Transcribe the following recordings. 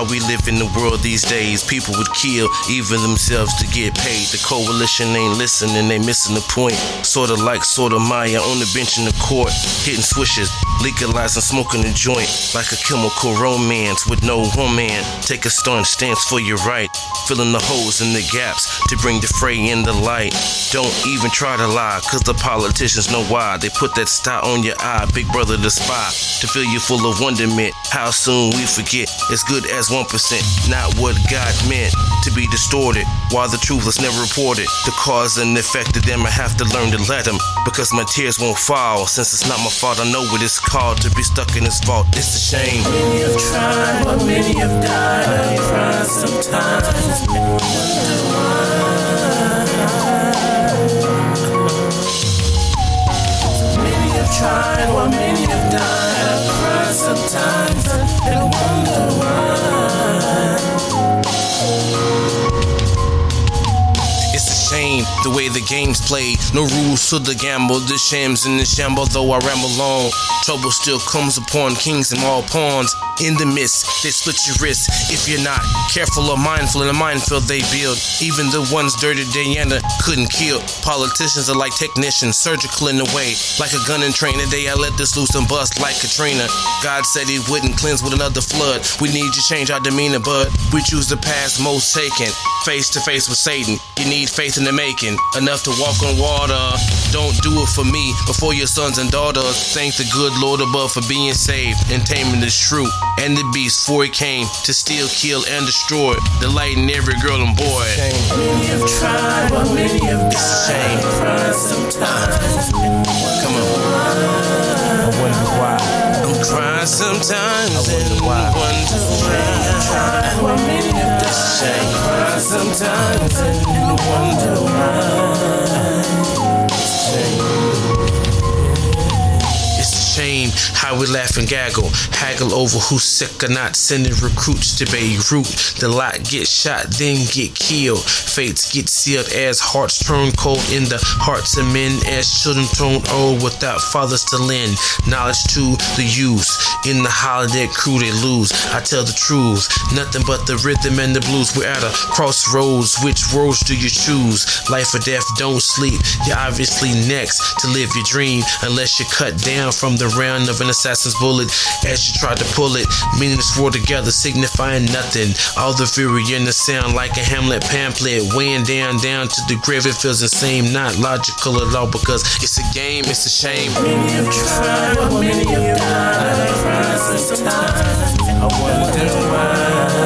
how we live in the world these days. People would kill even themselves to get paid. The coalition ain't listening, they missing the point. Sorta like Sotomayor on the bench in the court, hitting swishes, legalizing smoking a joint like a chemical romance with no woman. Take a stern stance for your right, filling the holes in the gaps to bring the fray in the light. Don't even try to lie, cause the politicians know why. They put that star on your eye, big brother the spy, to fill you full of wonderment. How soon we forget as good as 1%, not what God meant to be distorted. While the truth was never reported, the cause and effect of them, I have to learn to let them. Because my tears won't fall, since it's not my fault, I know what it's called to be stuck in this vault. It's a shame. Many have tried, but many have died. I cry sometimes. Many have tried, while many have died. I cry sometimes shame the way the game's played. No rules to the gamble, the shams and the shamble. Though I ramble on, trouble still comes upon kings and all pawns. In the midst, they split your wrists if you're not careful or mindful in the minefield they build. Even the ones dirty Diana couldn't kill. Politicians are like technicians, surgical in a way. Like a gun and train today, I let this loose and bust like Katrina. God said he wouldn't cleanse with another flood. We need to change our demeanor, but we choose the path most taken. Face to face with Satan, you need faith in the making. Enough to walk on water. Don't do it for me, but for your sons and daughters. Thank the good Lord above for being saved and taming this fruit. And the beast, for he came to steal, kill, and destroy. Delighting every girl and boy. Many have tried, but many have It's died. shame. I cry sometimes. Come on. I wonder why. I'm crying sometimes I wonder and why. wonder why. Tried, while many have died. Sometimes and wonder why. How we laugh and gaggle, haggle over who's sick or not, sending recruits to Beirut. The lot get shot, then get killed. Fates get sealed as hearts turn cold in the hearts of men, as children turn old without fathers to lend knowledge to the youth. In the holiday crew, they lose. I tell the truth, nothing but the rhythm and the blues. We're at a crossroads. Which roads do you choose? Life or death, don't sleep. You're obviously next to live your dream, unless you're cut down from the round of an assassin's bullet as you try to pull it. Meaning this world together, signifying nothing. All the fury in the sound like a Hamlet pamphlet, weighing down, down to the grave. It feels insane, not logical at all, because it's a game, it's a shame. Many have tried, many have died. I wonder why.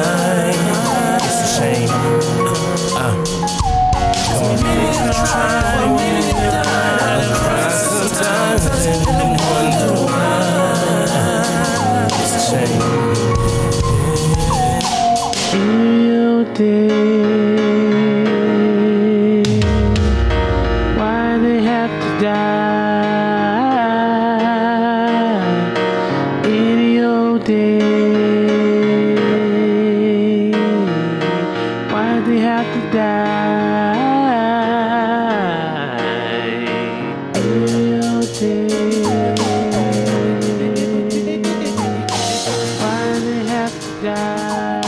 day. Why do they have to die? Real day. Why do they have to die?